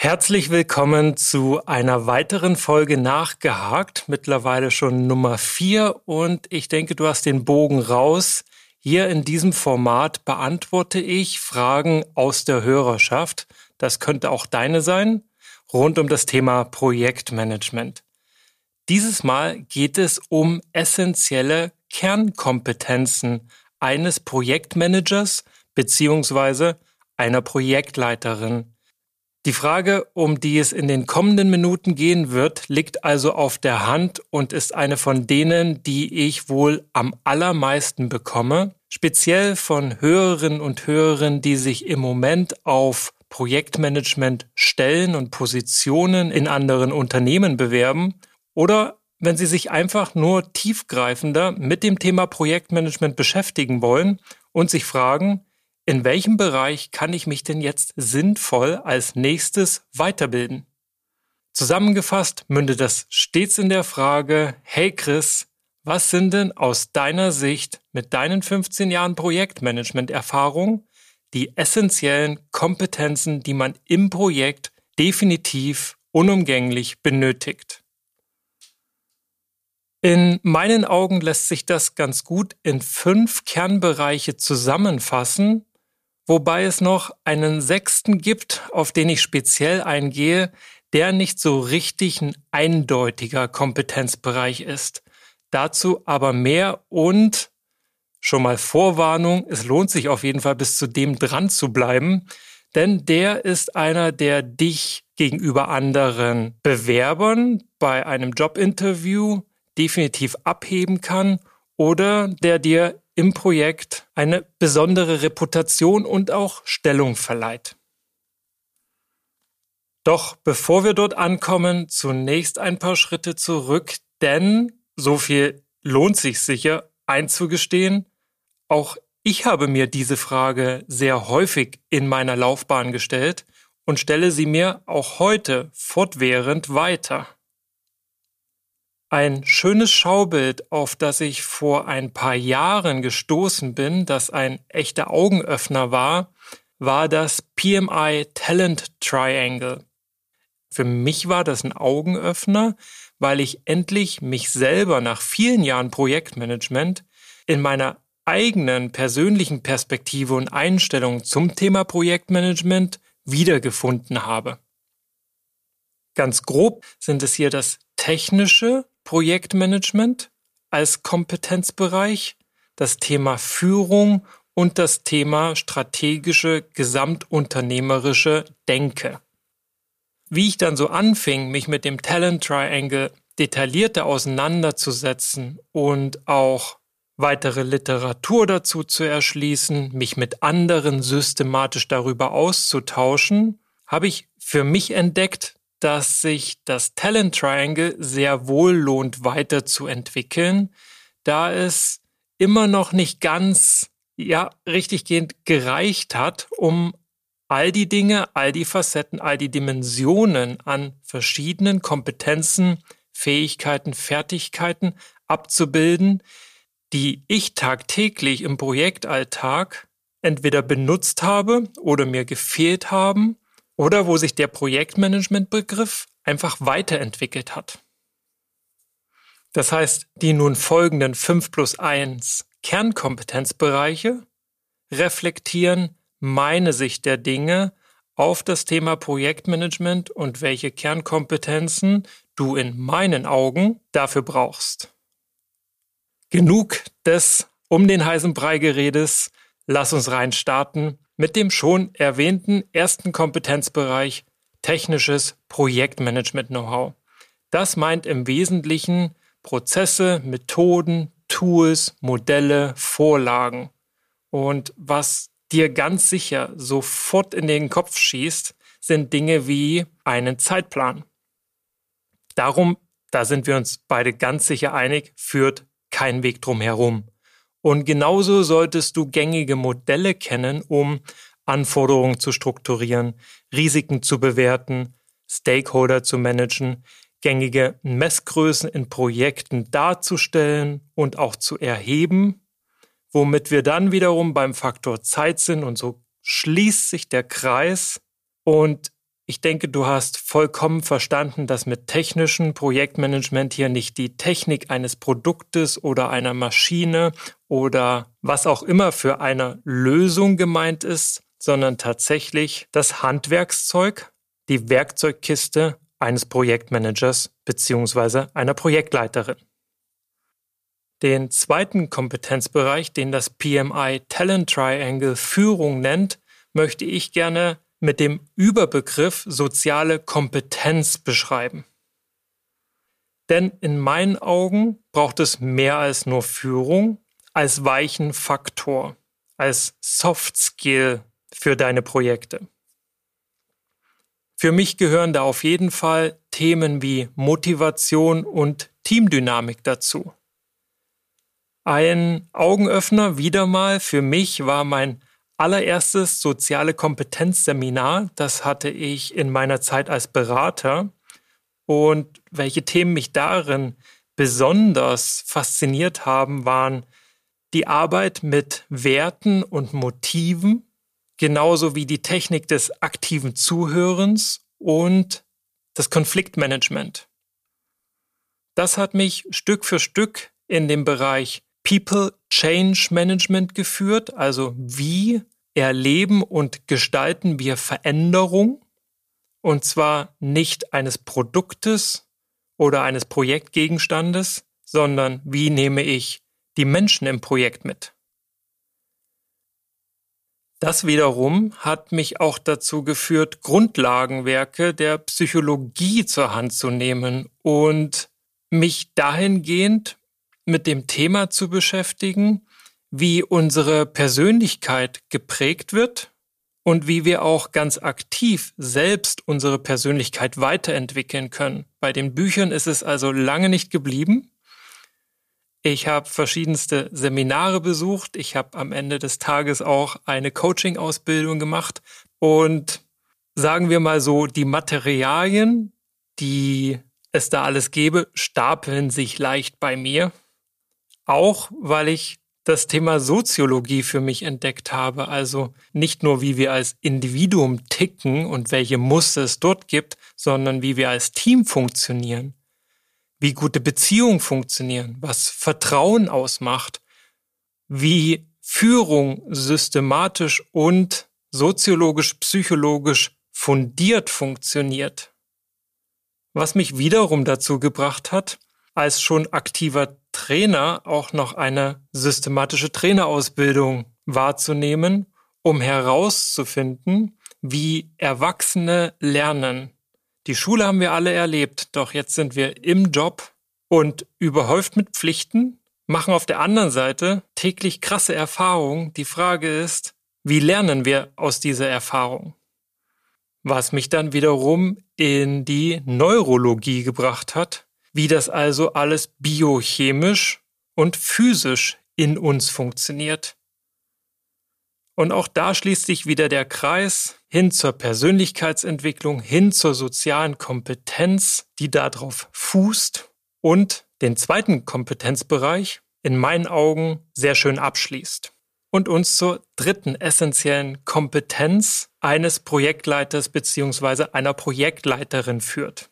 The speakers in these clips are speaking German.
Herzlich willkommen zu einer weiteren Folge nachgehakt, mittlerweile schon Nummer vier und ich denke, du hast den Bogen raus. Hier in diesem Format beantworte ich Fragen aus der Hörerschaft. Das könnte auch deine sein, rund um das Thema Projektmanagement. Dieses Mal geht es um essentielle Kernkompetenzen eines Projektmanagers beziehungsweise einer Projektleiterin. Die Frage, um die es in den kommenden Minuten gehen wird, liegt also auf der Hand und ist eine von denen, die ich wohl am allermeisten bekomme, speziell von Hörerinnen und Hörern, die sich im Moment auf Projektmanagement Stellen und Positionen in anderen Unternehmen bewerben oder wenn sie sich einfach nur tiefgreifender mit dem Thema Projektmanagement beschäftigen wollen und sich fragen, in welchem Bereich kann ich mich denn jetzt sinnvoll als nächstes weiterbilden? Zusammengefasst mündet das stets in der Frage, hey Chris, was sind denn aus deiner Sicht mit deinen 15 Jahren Projektmanagement-Erfahrung die essentiellen Kompetenzen, die man im Projekt definitiv unumgänglich benötigt? In meinen Augen lässt sich das ganz gut in fünf Kernbereiche zusammenfassen, wobei es noch einen sechsten gibt, auf den ich speziell eingehe, der nicht so richtig ein eindeutiger Kompetenzbereich ist. Dazu aber mehr und schon mal Vorwarnung, es lohnt sich auf jeden Fall bis zu dem dran zu bleiben, denn der ist einer, der dich gegenüber anderen Bewerbern bei einem Jobinterview definitiv abheben kann oder der dir im Projekt eine besondere Reputation und auch Stellung verleiht. Doch bevor wir dort ankommen, zunächst ein paar Schritte zurück, denn so viel lohnt sich sicher einzugestehen, auch ich habe mir diese Frage sehr häufig in meiner Laufbahn gestellt und stelle sie mir auch heute fortwährend weiter. Ein schönes Schaubild, auf das ich vor ein paar Jahren gestoßen bin, das ein echter Augenöffner war, war das PMI Talent Triangle. Für mich war das ein Augenöffner, weil ich endlich mich selber nach vielen Jahren Projektmanagement in meiner eigenen persönlichen Perspektive und Einstellung zum Thema Projektmanagement wiedergefunden habe. Ganz grob sind es hier das technische Projektmanagement als Kompetenzbereich, das Thema Führung und das Thema strategische gesamtunternehmerische Denke. Wie ich dann so anfing, mich mit dem Talent Triangle detaillierter auseinanderzusetzen und auch weitere Literatur dazu zu erschließen, mich mit anderen systematisch darüber auszutauschen, habe ich für mich entdeckt, dass sich das Talent Triangle sehr wohl lohnt weiterzuentwickeln, da es immer noch nicht ganz ja richtiggehend gereicht hat, um all die Dinge, all die Facetten, all die Dimensionen an verschiedenen Kompetenzen, Fähigkeiten, Fertigkeiten abzubilden, die ich tagtäglich im Projektalltag entweder benutzt habe oder mir gefehlt haben oder wo sich der Projektmanagement-Begriff einfach weiterentwickelt hat. Das heißt, die nun folgenden 5 plus 1 Kernkompetenzbereiche reflektieren meine Sicht der Dinge auf das Thema Projektmanagement und welche Kernkompetenzen du in meinen Augen dafür brauchst. Genug des um den heißen Brei geredes, lass uns rein starten mit dem schon erwähnten ersten Kompetenzbereich technisches Projektmanagement-Know-how. Das meint im Wesentlichen Prozesse, Methoden, Tools, Modelle, Vorlagen. Und was dir ganz sicher sofort in den Kopf schießt, sind Dinge wie einen Zeitplan. Darum, da sind wir uns beide ganz sicher einig, führt kein Weg drum herum. Und genauso solltest du gängige Modelle kennen, um Anforderungen zu strukturieren, Risiken zu bewerten, Stakeholder zu managen, gängige Messgrößen in Projekten darzustellen und auch zu erheben, womit wir dann wiederum beim Faktor Zeit sind und so schließt sich der Kreis. Und Ich denke, du hast vollkommen verstanden, dass mit technischem Projektmanagement hier nicht die Technik eines Produktes oder einer Maschine oder was auch immer für eine Lösung gemeint ist, sondern tatsächlich das Handwerkszeug, die Werkzeugkiste eines Projektmanagers bzw. einer Projektleiterin. Den zweiten Kompetenzbereich, den das PMI Talent Triangle Führung nennt, möchte ich gerne mit dem Überbegriff soziale Kompetenz beschreiben. Denn in meinen Augen braucht es mehr als nur Führung, als weichen Faktor, als Soft Skill für deine Projekte. Für mich gehören da auf jeden Fall Themen wie Motivation und Teamdynamik dazu. Ein Augenöffner wieder mal für mich war mein allererstes soziale Kompetenzseminar. Das hatte ich in meiner Zeit als Berater. Und welche Themen mich darin besonders fasziniert haben, waren die Arbeit mit Werten und Motiven, genauso wie die Technik des aktiven Zuhörens und das Konfliktmanagement. Das hat mich Stück für Stück in den Bereich People Change Management geführt, also wie erleben und gestalten wir Veränderung, und zwar nicht eines Produktes oder eines Projektgegenstandes, sondern wie nehme ich die Menschen im Projekt mit. Das wiederum hat mich auch dazu geführt, Grundlagenwerke der Psychologie zur Hand zu nehmen und mich dahingehend mit dem Thema zu beschäftigen, wie unsere Persönlichkeit geprägt wird und wie wir auch ganz aktiv selbst unsere Persönlichkeit weiterentwickeln können. Bei den Büchern ist es also lange nicht geblieben. Ich habe verschiedenste Seminare besucht. Ich habe am Ende des Tages auch eine Coaching-Ausbildung gemacht. Und sagen wir mal so, die Materialien, die es da alles gäbe, stapeln sich leicht bei mir. Auch weil ich das Thema Soziologie für mich entdeckt habe. Also nicht nur, wie wir als Individuum ticken und welche Muster es dort gibt, sondern wie wir als Team funktionieren. Wie gute Beziehungen funktionieren, was Vertrauen ausmacht, wie Führung systematisch und soziologisch, psychologisch fundiert funktioniert. Was mich wiederum dazu gebracht hat, als schon aktiver Trainer auch noch eine systematische Trainerausbildung wahrzunehmen, um herauszufinden, wie Erwachsene lernen. Die Schule haben wir alle erlebt, doch jetzt sind wir im Job und überhäuft mit Pflichten, machen auf der anderen Seite täglich krasse Erfahrungen. Die Frage ist, wie lernen wir aus dieser Erfahrung? Was mich dann wiederum in die Neurologie gebracht hat, wie das also alles biochemisch und physisch in uns funktioniert. Und auch da schließt sich wieder der Kreis hin zur Persönlichkeitsentwicklung, hin zur sozialen Kompetenz, die darauf fußt und den zweiten Kompetenzbereich in meinen Augen sehr schön abschließt und uns zur dritten essentiellen Kompetenz eines Projektleiters bzw. einer Projektleiterin führt.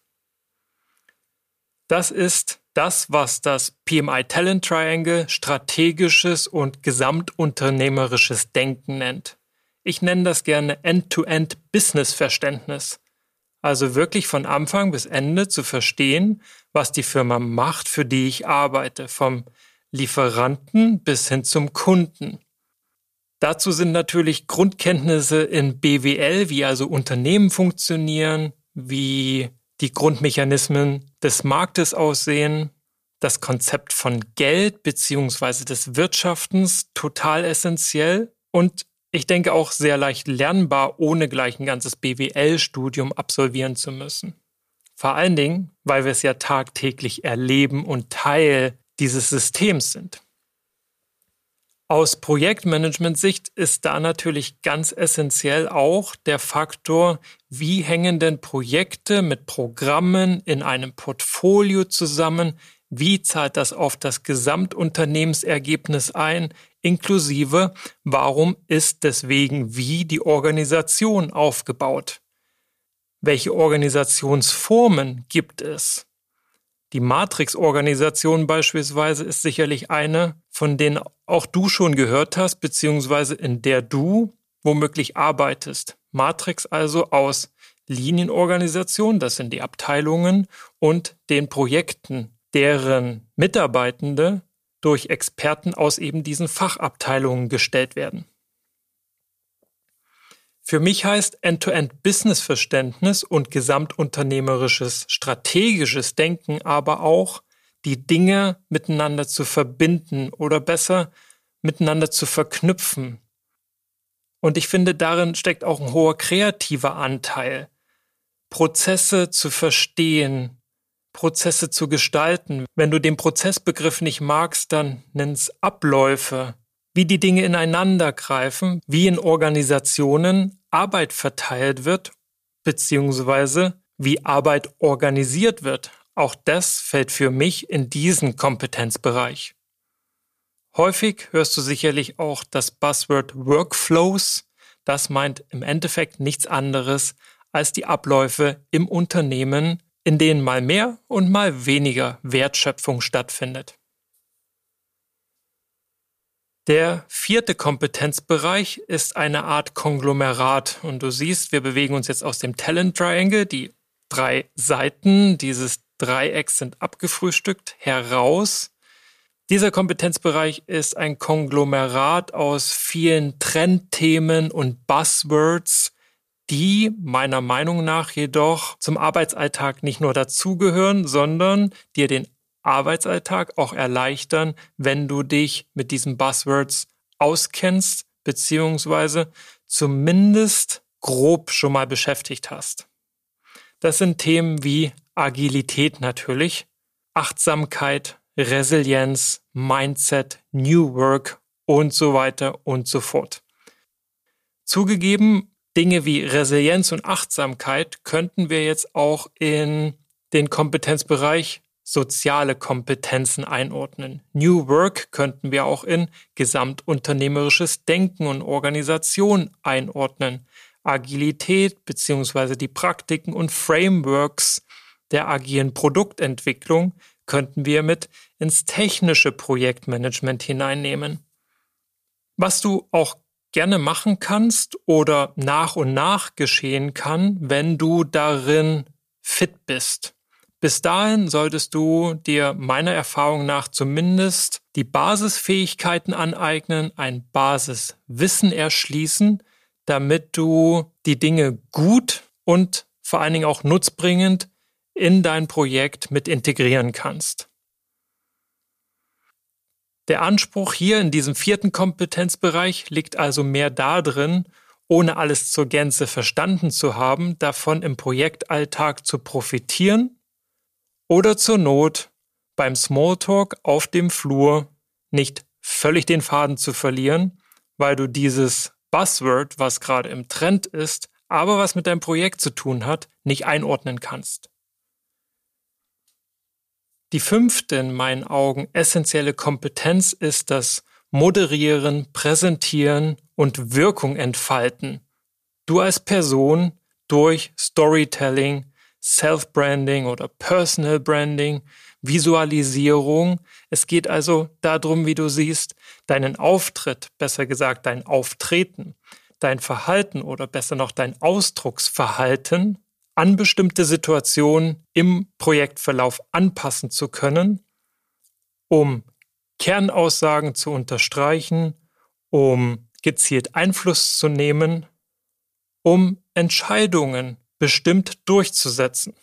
Das ist das, was das PMI Talent Triangle strategisches und gesamtunternehmerisches Denken nennt. Ich nenne das gerne End-to-End Business Verständnis. Also wirklich von Anfang bis Ende zu verstehen, was die Firma macht, für die ich arbeite, vom Lieferanten bis hin zum Kunden. Dazu sind natürlich Grundkenntnisse in BWL, wie also Unternehmen funktionieren, wie die Grundmechanismen des Marktes aussehen, das Konzept von Geld beziehungsweise des Wirtschaftens total essentiell und ich denke auch sehr leicht lernbar, ohne gleich ein ganzes BWL-Studium absolvieren zu müssen. Vor allen Dingen, weil wir es ja tagtäglich erleben und Teil dieses Systems sind. Aus Projektmanagement-Sicht ist da natürlich ganz essentiell auch der Faktor, wie hängen denn Projekte mit Programmen in einem Portfolio zusammen? Wie zahlt das auf das Gesamtunternehmensergebnis ein? Inklusive, warum ist deswegen wie die Organisation aufgebaut? welche Organisationsformen gibt es? Die Matrix-Organisation beispielsweise ist sicherlich eine, von denen auch du schon gehört hast, beziehungsweise in der du womöglich arbeitest. Matrix also aus Linienorganisation, das sind die Abteilungen, und den Projekten, deren Mitarbeitende durch Experten aus eben diesen Fachabteilungen gestellt werden. Für mich heißt End-to-End-Business-Verständnis und gesamtunternehmerisches strategisches Denken aber auch, die Dinge miteinander zu verbinden oder besser miteinander zu verknüpfen. Und ich finde, darin steckt auch ein hoher kreativer Anteil. Prozesse zu verstehen, Prozesse zu gestalten. Wenn du den Prozessbegriff nicht magst, dann nenn's Abläufe wie die Dinge ineinander greifen, wie in Organisationen Arbeit verteilt wird, beziehungsweise wie Arbeit organisiert wird. Auch das fällt für mich in diesen Kompetenzbereich. Häufig hörst du sicherlich auch das Buzzword Workflows. Das meint im Endeffekt nichts anderes als die Abläufe im Unternehmen, in denen mal mehr und mal weniger Wertschöpfung stattfindet. Der vierte Kompetenzbereich ist eine Art Konglomerat. Und du siehst, wir bewegen uns jetzt aus dem Talent Triangle. Die drei Seiten dieses Dreiecks sind abgefrühstückt heraus. Dieser Kompetenzbereich ist ein Konglomerat aus vielen Trendthemen und Buzzwords, die meiner Meinung nach jedoch zum Arbeitsalltag nicht nur dazugehören, sondern dir den Arbeitsalltag auch erleichtern, wenn du dich mit diesen Buzzwords auskennst, beziehungsweise zumindest grob schon mal beschäftigt hast. Das sind Themen wie Agilität natürlich, Achtsamkeit, Resilienz, Mindset, New Work und so weiter und so fort. Zugegeben, Dinge wie Resilienz und Achtsamkeit könnten wir jetzt auch in den Kompetenzbereich soziale Kompetenzen einordnen. New Work könnten wir auch in gesamtunternehmerisches Denken und Organisation einordnen. Agilität beziehungsweise die Praktiken und Frameworks der agilen Produktentwicklung könnten wir mit ins technische Projektmanagement hineinnehmen. Was du auch gerne machen kannst oder nach und nach geschehen kann, wenn du darin fit bist. Bis dahin solltest du dir meiner Erfahrung nach zumindest die Basisfähigkeiten aneignen, ein Basiswissen erschließen, damit du die Dinge gut und vor allen Dingen auch nutzbringend in dein Projekt mit integrieren kannst. Der Anspruch hier in diesem vierten Kompetenzbereich liegt also mehr darin, ohne alles zur Gänze verstanden zu haben, davon im Projektalltag zu profitieren oder zur Not beim Smalltalk auf dem Flur nicht völlig den Faden zu verlieren, weil du dieses Buzzword, was gerade im Trend ist, aber was mit deinem Projekt zu tun hat, nicht einordnen kannst. Die fünfte in meinen Augen essentielle Kompetenz ist das Moderieren, Präsentieren und Wirkung entfalten. Du als Person durch Storytelling, Self-Branding oder Personal Branding, Visualisierung. Es geht also darum, wie du siehst, deinen Auftritt, besser gesagt dein Auftreten, dein Verhalten oder besser noch dein Ausdrucksverhalten an bestimmte Situationen im Projektverlauf anpassen zu können, um Kernaussagen zu unterstreichen, um gezielt Einfluss zu nehmen, um Entscheidungen bestimmt durchzusetzen.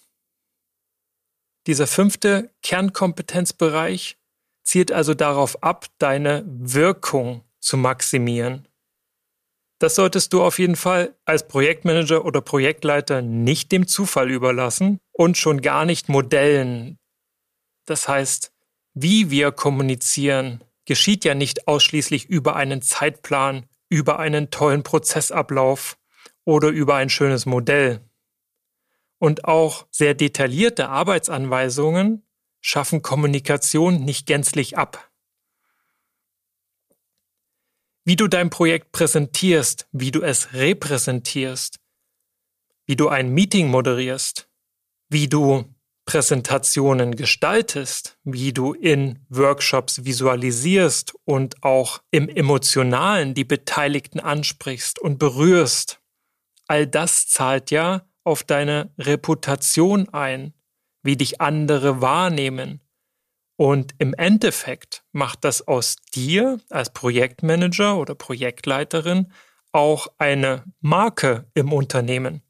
Dieser fünfte Kernkompetenzbereich zielt also darauf ab, deine Wirkung zu maximieren. Das solltest du auf jeden Fall als Projektmanager oder Projektleiter nicht dem Zufall überlassen und schon gar nicht Modellen. Das heißt, wie wir kommunizieren, geschieht ja nicht ausschließlich über einen Zeitplan, über einen tollen Prozessablauf oder über ein schönes Modell. Und auch sehr detaillierte Arbeitsanweisungen schaffen Kommunikation nicht gänzlich ab. Wie du dein Projekt präsentierst, wie du es repräsentierst, wie du ein Meeting moderierst, wie du Präsentationen gestaltest, wie du in Workshops visualisierst und auch im Emotionalen die Beteiligten ansprichst und berührst. All das zahlt ja auf deine Reputation ein, wie dich andere wahrnehmen. Und im Endeffekt macht das aus dir als Projektmanager oder Projektleiterin auch eine Marke im Unternehmen.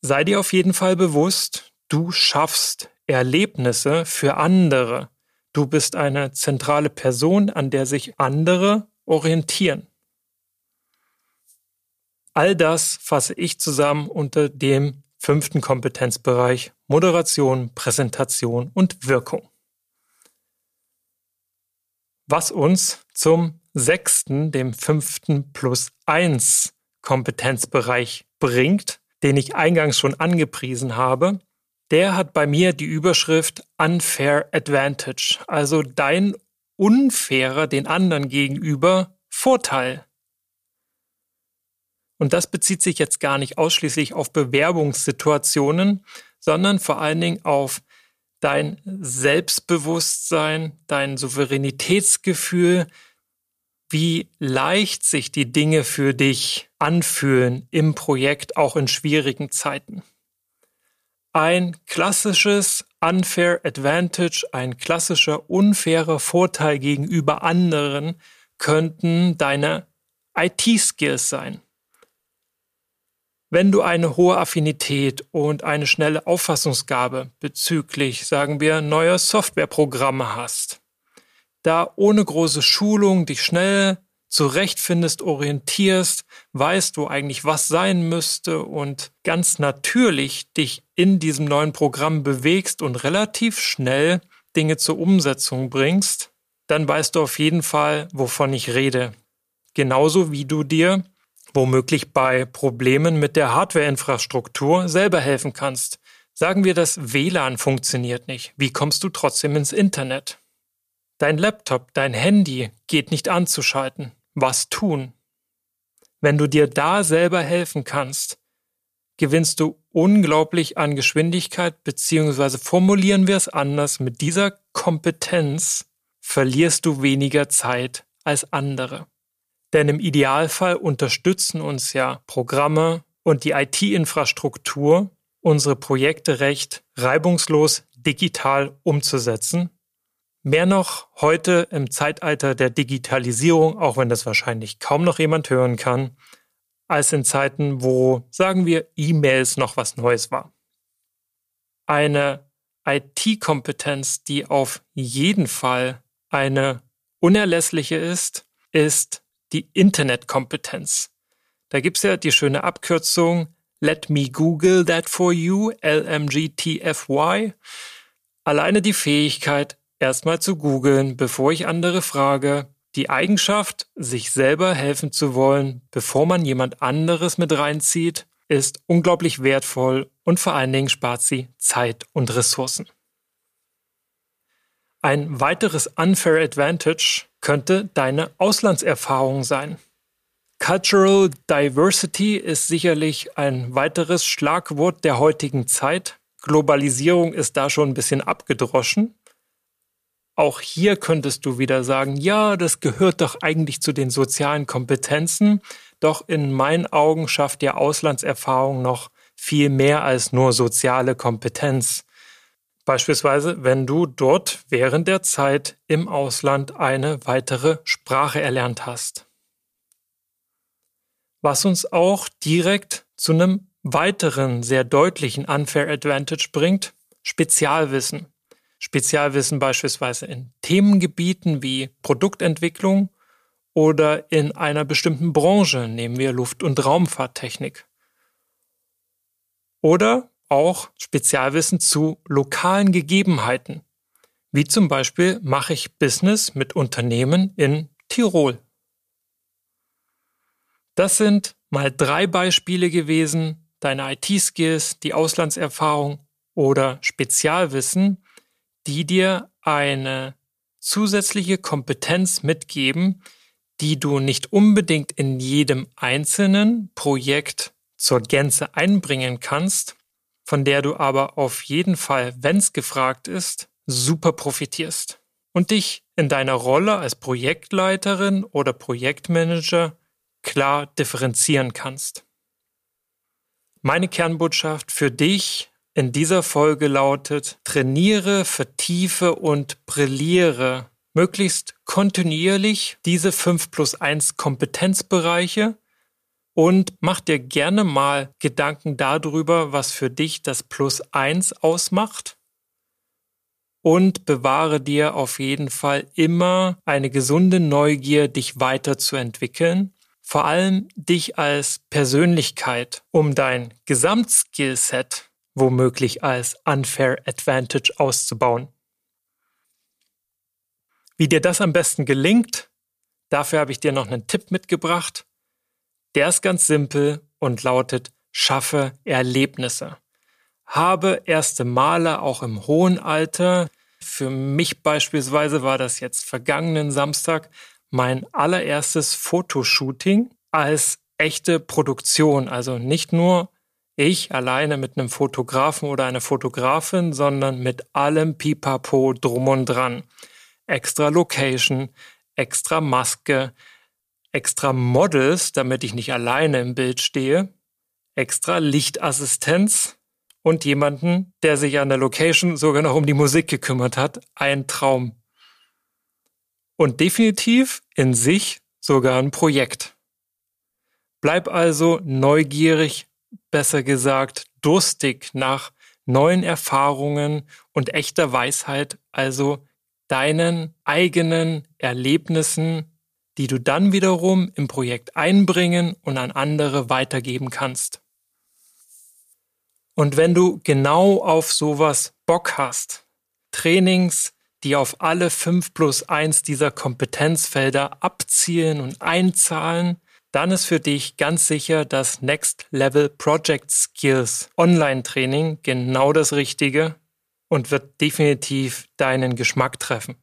Sei dir auf jeden Fall bewusst, du schaffst Erlebnisse für andere. Du bist eine zentrale Person, an der sich andere orientieren. All das fasse ich zusammen unter dem fünften Kompetenzbereich Moderation, Präsentation und Wirkung. Was uns zum sechsten, dem fünften plus eins Kompetenzbereich bringt, den ich eingangs schon angepriesen habe, der hat bei mir die Überschrift Unfair Advantage, also dein unfairer den anderen gegenüber Vorteil. Und das bezieht sich jetzt gar nicht ausschließlich auf Bewerbungssituationen, sondern vor allen Dingen auf dein Selbstbewusstsein, dein Souveränitätsgefühl, wie leicht sich die Dinge für dich anfühlen im Projekt, auch in schwierigen Zeiten. Ein klassisches Unfair Advantage, ein klassischer unfairer Vorteil gegenüber anderen könnten deine IT-Skills sein. Wenn du eine hohe Affinität und eine schnelle Auffassungsgabe bezüglich, sagen wir, neuer Softwareprogramme hast, da ohne große Schulung dich schnell zurechtfindest, orientierst, weißt, wo eigentlich was sein müsste und ganz natürlich dich in diesem neuen Programm bewegst und relativ schnell Dinge zur Umsetzung bringst, dann weißt du auf jeden Fall, wovon ich rede. Genauso wie du dir womöglich bei Problemen mit der Hardwareinfrastruktur selber helfen kannst. Sagen wir, das WLAN funktioniert nicht. Wie kommst du trotzdem ins Internet? Dein Laptop, dein Handy geht nicht anzuschalten. Was tun? Wenn du dir da selber helfen kannst, gewinnst du unglaublich an Geschwindigkeit, beziehungsweise formulieren wir es anders, mit dieser Kompetenz verlierst du weniger Zeit als andere. Denn im Idealfall unterstützen uns ja Programme und die IT-Infrastruktur, unsere Projekte recht reibungslos digital umzusetzen Mehr noch heute im Zeitalter der Digitalisierung, auch wenn das wahrscheinlich kaum noch jemand hören kann, als in Zeiten, wo, sagen wir, E-Mails noch was Neues war. Eine IT-Kompetenz, die auf jeden Fall eine unerlässliche ist, ist die Internetkompetenz. Da gibt's ja die schöne Abkürzung Let me Google that for you, LMGTFY. Alleine die Fähigkeit, erstmal zu googeln, bevor ich andere frage. Die Eigenschaft, sich selber helfen zu wollen, bevor man jemand anderes mit reinzieht, ist unglaublich wertvoll und vor allen Dingen spart sie Zeit und Ressourcen. Ein weiteres Unfair Advantage könnte deine Auslandserfahrung sein. Cultural Diversity ist sicherlich ein weiteres Schlagwort der heutigen Zeit. Globalisierung ist da schon ein bisschen abgedroschen. Auch hier könntest du wieder sagen, ja, das gehört doch eigentlich zu den sozialen Kompetenzen, doch in meinen Augen schafft dir Auslandserfahrung noch viel mehr als nur soziale Kompetenz. Beispielsweise, wenn du dort während der Zeit im Ausland eine weitere Sprache erlernt hast. Was uns auch direkt zu einem weiteren sehr deutlichen Unfair Advantage bringt, Spezialwissen. Spezialwissen beispielsweise in Themengebieten wie Produktentwicklung oder in einer bestimmten Branche, nehmen wir Luft- und Raumfahrttechnik. Oder auch Spezialwissen zu lokalen Gegebenheiten, wie zum Beispiel mache ich Business mit Unternehmen in Tirol. Das sind mal drei Beispiele gewesen, deine IT-Skills, die Auslandserfahrung oder Spezialwissen, die dir eine zusätzliche Kompetenz mitgeben, die du nicht unbedingt in jedem einzelnen Projekt zur Gänze einbringen kannst, von der du aber auf jeden Fall, wenn es gefragt ist, super profitierst und dich in deiner Rolle als Projektleiterin oder Projektmanager klar differenzieren kannst. Meine Kernbotschaft für dich in dieser Folge lautet, trainiere, vertiefe und brilliere möglichst kontinuierlich diese 5 plus 1 Kompetenzbereiche und mach dir gerne mal Gedanken darüber, was für dich das Plus 1 ausmacht und bewahre dir auf jeden Fall immer eine gesunde Neugier, dich weiterzuentwickeln, vor allem dich als Persönlichkeit, um dein Gesamtskillset womöglich als Unfair Advantage auszubauen. Wie dir das am besten gelingt, dafür habe ich dir noch einen Tipp mitgebracht. Der ist ganz simpel und lautet, schaffe Erlebnisse. Habe erste Male auch im hohen Alter. Für mich beispielsweise war das jetzt vergangenen Samstag mein allererstes Fotoshooting als echte Produktion. Also nicht nur ich alleine mit einem Fotografen oder einer Fotografin, sondern mit allem Pipapo drum und dran extra Location, extra Maske, extra Models, damit ich nicht alleine im Bild stehe, extra Lichtassistenz und jemanden, der sich an der Location sogar noch um die Musik gekümmert hat. Ein Traum. Und definitiv in sich sogar ein Projekt. Bleib also neugierig, besser gesagt, durstig nach neuen Erfahrungen und echter Weisheit, also deinen eigenen Erlebnissen, die du dann wiederum im Projekt einbringen und an andere weitergeben kannst. Und wenn du genau auf sowas Bock hast, Trainings, die auf alle fünf plus eins dieser Kompetenzfelder abzielen und einzahlen, dann ist für dich ganz sicher das Next Level Project Skills Online Training genau das Richtige und wird definitiv deinen Geschmack treffen.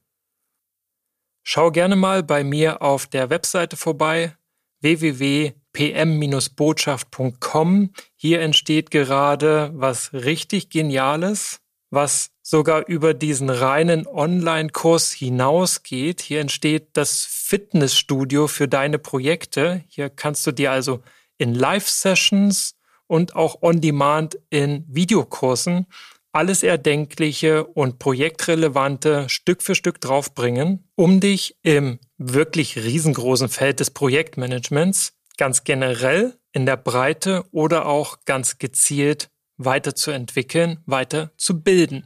Schau gerne mal bei mir auf der Webseite vorbei www.pm-botschaft.com. Hier entsteht gerade was richtig Geniales, was sogar über diesen reinen Online-Kurs hinausgeht. Hier entsteht das Fitnessstudio für deine Projekte. Hier kannst du dir also in Live-Sessions und auch on-demand in Videokursen alles Erdenkliche und Projektrelevante Stück für Stück draufbringen, um dich im wirklich riesengroßen Feld des Projektmanagements ganz generell in der Breite oder auch ganz gezielt weiterzuentwickeln, weiterzubilden.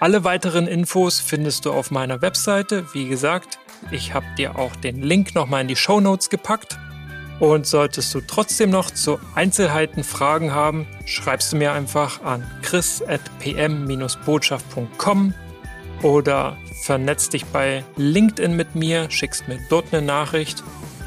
Alle weiteren Infos findest du auf meiner Webseite. Wie gesagt, ich habe dir auch den Link nochmal in die Show Notes gepackt. Und solltest du trotzdem noch zu Einzelheiten Fragen haben, schreibst du mir einfach an chris.pm-botschaft.com oder vernetzt dich bei LinkedIn mit mir, schickst mir dort eine Nachricht.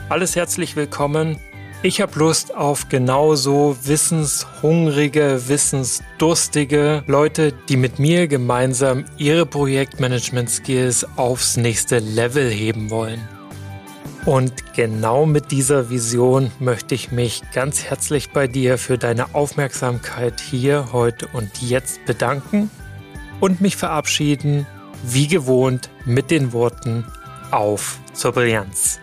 Alles herzlich willkommen. Ich habe Lust auf genauso wissenshungrige, wissensdurstige Leute, die mit mir gemeinsam ihre Projektmanagement-Skills aufs nächste Level heben wollen. Und genau mit dieser Vision möchte ich mich ganz herzlich bei dir für deine Aufmerksamkeit hier, heute und jetzt bedanken und mich verabschieden, wie gewohnt, mit den Worten auf zur Brillanz.